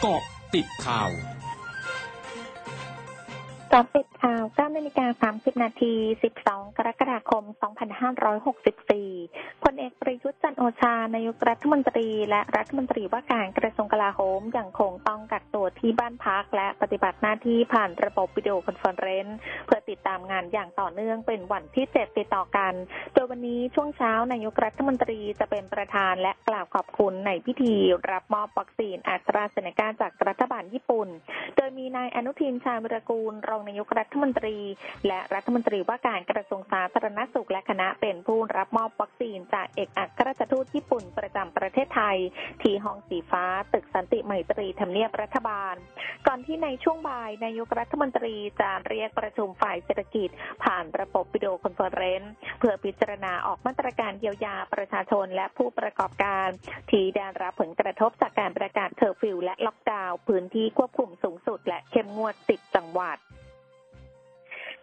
เกาะติดข่าวเกาะติดข่าว9นาฬิกา30 นาที 12 กรกฎาคม 2564 พลเอกประยุทธ์จันทร์โอชานายกรัฐมนตรีและรัฐมนตรีว่าการกระทรวงกลาโหมยังคงต้องกักตัวที่บ้านพัก และปฏิบัติหน้าที่ผ่านระบบวิดีโอคอนเฟอเรนซ์เพื่อติดตามงานอย่างต่อเนื่องเป็นวันที่7ติดต่อกัน โดยวันนี้ช่วงเช้านายกรัฐมนตรีจะเป็นประธานและกล่าวขอบคุณในพิธีรับมอบวัคซีนแอสตราเซเนกาจากรัฐบาลญี่ปุ่น โดยมีนายอนุทินชาญวิรกูลรองนายกรัฐมนตรี และรัฐมนตรีว่าการกระทรวงสาธารณสุขและคณะเป็นผู้รับมอบวัคซีนจากเอกอัครราชทูตญี่ปุ่นประจำประเทศไทย ที่ห้องสีฟ้าตึกสันติไมตรีทำเนียบรัฐบาล ก่อนที่ในช่วงบ่ายนายกรัฐมนตรีจะเรียกประชุมฝ่ายเศรษฐกิจ ผ่านระบบวิดีโอคอนเฟอเรนซ์เพื่อพิจารณาออกมาตรการเยียวยาประชาชนและผู้ประกอบการ ที่ได้รับผลกระทบจากการประกาศเคอร์ฟิวและล็อกดาวน์พื้นที่ควบคุมสูงสุดและเข้มงวด 10 จังหวัด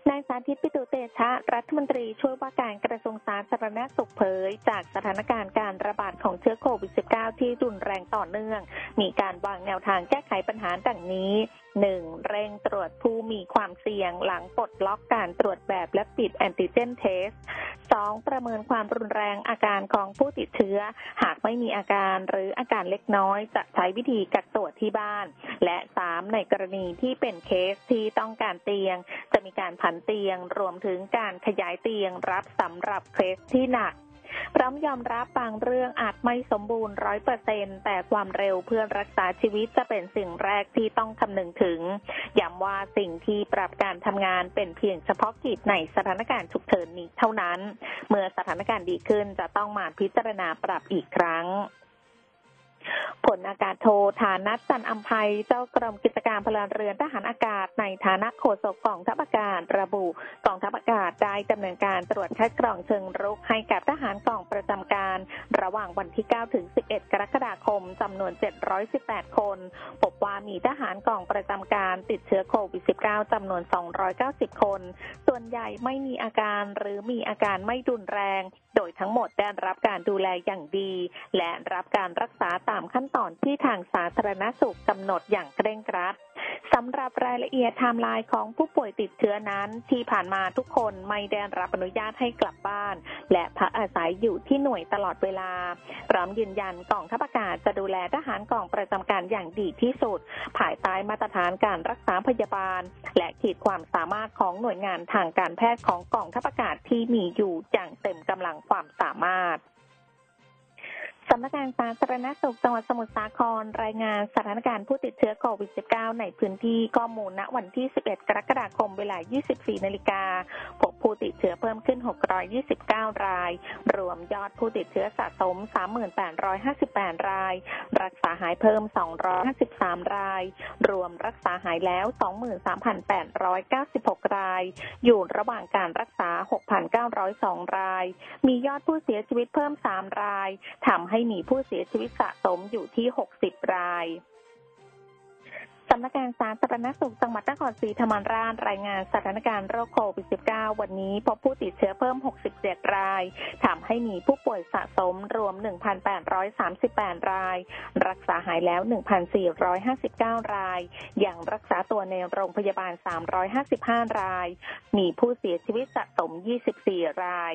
นายสาธิตปิตุเตชะ รัฐมนตรีช่วยว่าการกระทรวงสาธารณสุขเผย จากสถานการณ์การระบาดของเชื้อโควิด -19 ที่รุนแรงต่อเนื่อง มีการวางแนวทางแก้ไขปัญหาดังนี้หนึ่งเร่งตรวจผู้มีความเสี่ยงหลังปลดล็อกการตรวจแบบ rapid antigen testสสองประเมินความรุนแรงอาการของผู้ติดเชื้อ หากไม่มีอาการหรืออาการเล็กน้อยจะใช้วิธีกักตัวที่บ้าน และสามในกรณีที่เป็นเคสที่ต้องการเตียง จะมีการผันเตียงรวมถึงการขยายเตียงรับสำหรับเคสที่หนัก พร้อมยอมรับบางเรื่องอาจไม่สมบูรณ์ร้อยเปอร์เซ็นแต่ความเร็วเพื่อรักษาชีวิตจะเป็นสิ่งแรกที่ต้องคำนึงถึง ย้ำว่าสิ่งที่ปรับการทำงานเป็นเพียงเฉพาะกิจในสถานการณ์ฉุกเฉินนี้เท่านั้น เมื่อสถานการณ์ดีขึ้นจะต้องมาพิจารณาปรับอีกครั้ง ผลอากาศโทฐานัทจันอัมภัยเจ้ากรมกิจการพลเรือนทหารอากาศ ในฐานะโฆษกกองทัพอากาศระบุกองทัพอากาศได้ดำเนินการตรวจคัดกรองเชิงรุกให้กับทหารกองประจำการ ระหว่างวันที่ 9 ถึง 11 กรกฎาคมจำนวน 718 คนพบว่ามีทหารกองประจำการติดเชื้อโควิด -19 จำนวน 290 คน ส่วนใหญ่ไม่มีอาการหรือมีอาการไม่รุนแรง โดยทั้งหมดได้รับการดูแลอย่างดี และรับการรักษาตามขั้นตอนที่ทางสาธารณสุขกำหนดอย่างเคร่งครัดสำหรับรายละเอียดไทม์ไลน์ของผู้ป่วยติดเชื้อนั้น ที่ผ่านมาทุกคนไม่ได้รับอนุญาตให้กลับบ้าน และพักอาศัยอยู่ที่หน่วยตลอดเวลา พร้อมยืนยันกองทัพอากาศจะดูแลทหารกองประจำการอย่างดีที่สุด ภายใต้มาตรฐานการรักษาพยาบาล และขีดความสามารถของหน่วยงานทางการแพทย์ของกองทัพอากาศที่มีอยู่อย่างเต็มกำลังความสามารถ สำนักงานสาธารณสุขจังหวัดสมุทรสาครรายงานสถานการณ์ผู้ติดเชื้อโควิด -19 ในพื้นที่ข้อมูลณวันที่ 11 กรกฎาคมเวลา 24 นาฬิกาพบผู้ติดเชื้อเพิ่มขึ้น 629 ราย รวมยอดผู้ติดเชื้อสะสม 3858 ราย รักษาหายเพิ่ม 253 ราย รวมรักษาหายแล้ว 23,896 ราย อยู่ระหว่างการรักษา 6,902 ราย มียอดผู้เสียชีวิตเพิ่ม 3 รายทำให้มีผู้เสียชีวิตสะสมอยู่ที่ 60 รายสำนักงานสาธารณสุขจังหวัดนครศรีธรรมราชรายงานสถานการณ์โรคโควิด -19 วันนี้พบผู้ติดเชื้อเพิ่ม 67 รายทำให้มีผู้ป่วยสะสมรวม 1,838 ราย รักษาหายแล้ว 1,459 ราย อย่างรักษาตัวในโรงพยาบาล 355 ราย มีผู้เสียชีวิตสะสม 24 ราย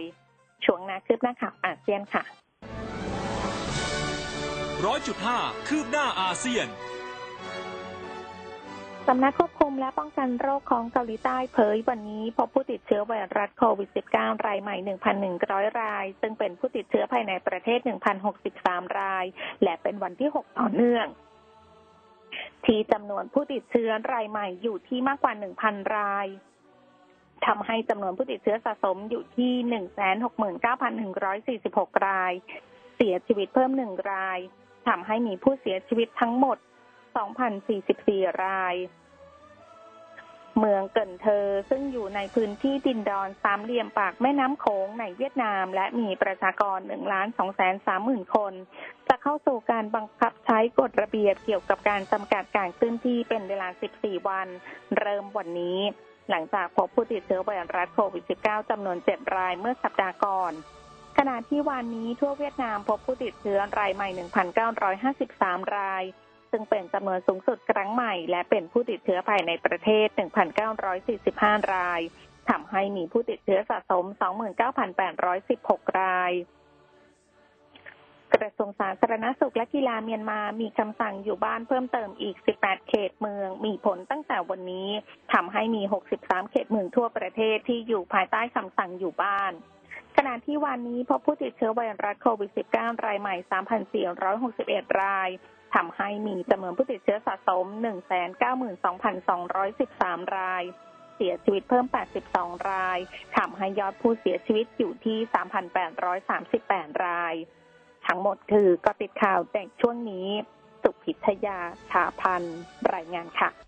ช่วงนาคืบหน้าข่าวอาเซียนค่ะ ร้อยจุดห้าคืบหน้าอาเซียนสำนักควบคุมและป้องกันโรคของเกาหลีใต้เผยวันนี้พบผู้ติดเชื้อไวรัสโควิด -19 รายใหม่ 1,100 ราย ซึ่งเป็นผู้ติดเชื้อภายในประเทศ 1,063 ราย และเป็นวันที่ 6 ต่อเนื่องที่จำนวนผู้ติดเชื้อรายใหม่อยู่ที่มากกว่า 1,000 รายทำให้จำนวนผู้ติดเชื้อสะสมอยู่ที่ 169,146 ราย เสียชีวิตเพิ่มหนึ่งราย ทำให้มีผู้เสียชีวิตทั้งหมด 2,044 ราย เมืองเกินเธอซึ่งอยู่ในพื้นที่ดินดอนสามเหลี่ยมปากแม่น้ำโขงในเวียดนาม และมีประชากร1ล้าน2แสน3หมื่นคน จะเข้าสู่การบังคับใช้กฎระเบียบเกี่ยวกับการจำกัดการเคลื่อนที่เป็นเวลา 14 วัน เริ่มวันนี้หลังจากพบผู้ติดเชื้อไวรัสโควิด -19 จำนวน 7 รายเมื่อสัปดาห์ก่อน ขณะที่วันนี้ทั่วเวียดนามพบผู้ติดเชื้อรายใหม่ 1,953 ราย ซึ่งเป็นจำนวนสูงสุดครั้งใหม่ และเป็นผู้ติดเชื้อภายในประเทศ 1,945 รายทำให้มีผู้ติดเชื้อสะสม 29,816 รายกระทรวงสาธารณสุขและกีฬาเมียนมามีคำสั่งอยู่บ้านเพิ่มเติมอีก 18 เขตเมือง มีผลตั้งแต่วันนี้ทำให้มี 63 เขตเมืองทั่วประเทศที่อยู่ภายใต้คำสั่งอยู่บ้าน ขณะที่วันนี้พบผู้ติดเชื้อไวรัสโควิด -19 รายใหม่ 3,461 รายทำให้มีจำนวนผู้ติดเชื้อสะสม 192,213 ราย เสียชีวิตเพิ่ม 82 รายทำให้ยอดผู้เสียชีวิตอยู่ที่ 3,838 ราย ทั้งหมดคือกติดข่าวแต่ช่วงนี้ สุพิทยาชาพันธ์รายงานค่ะ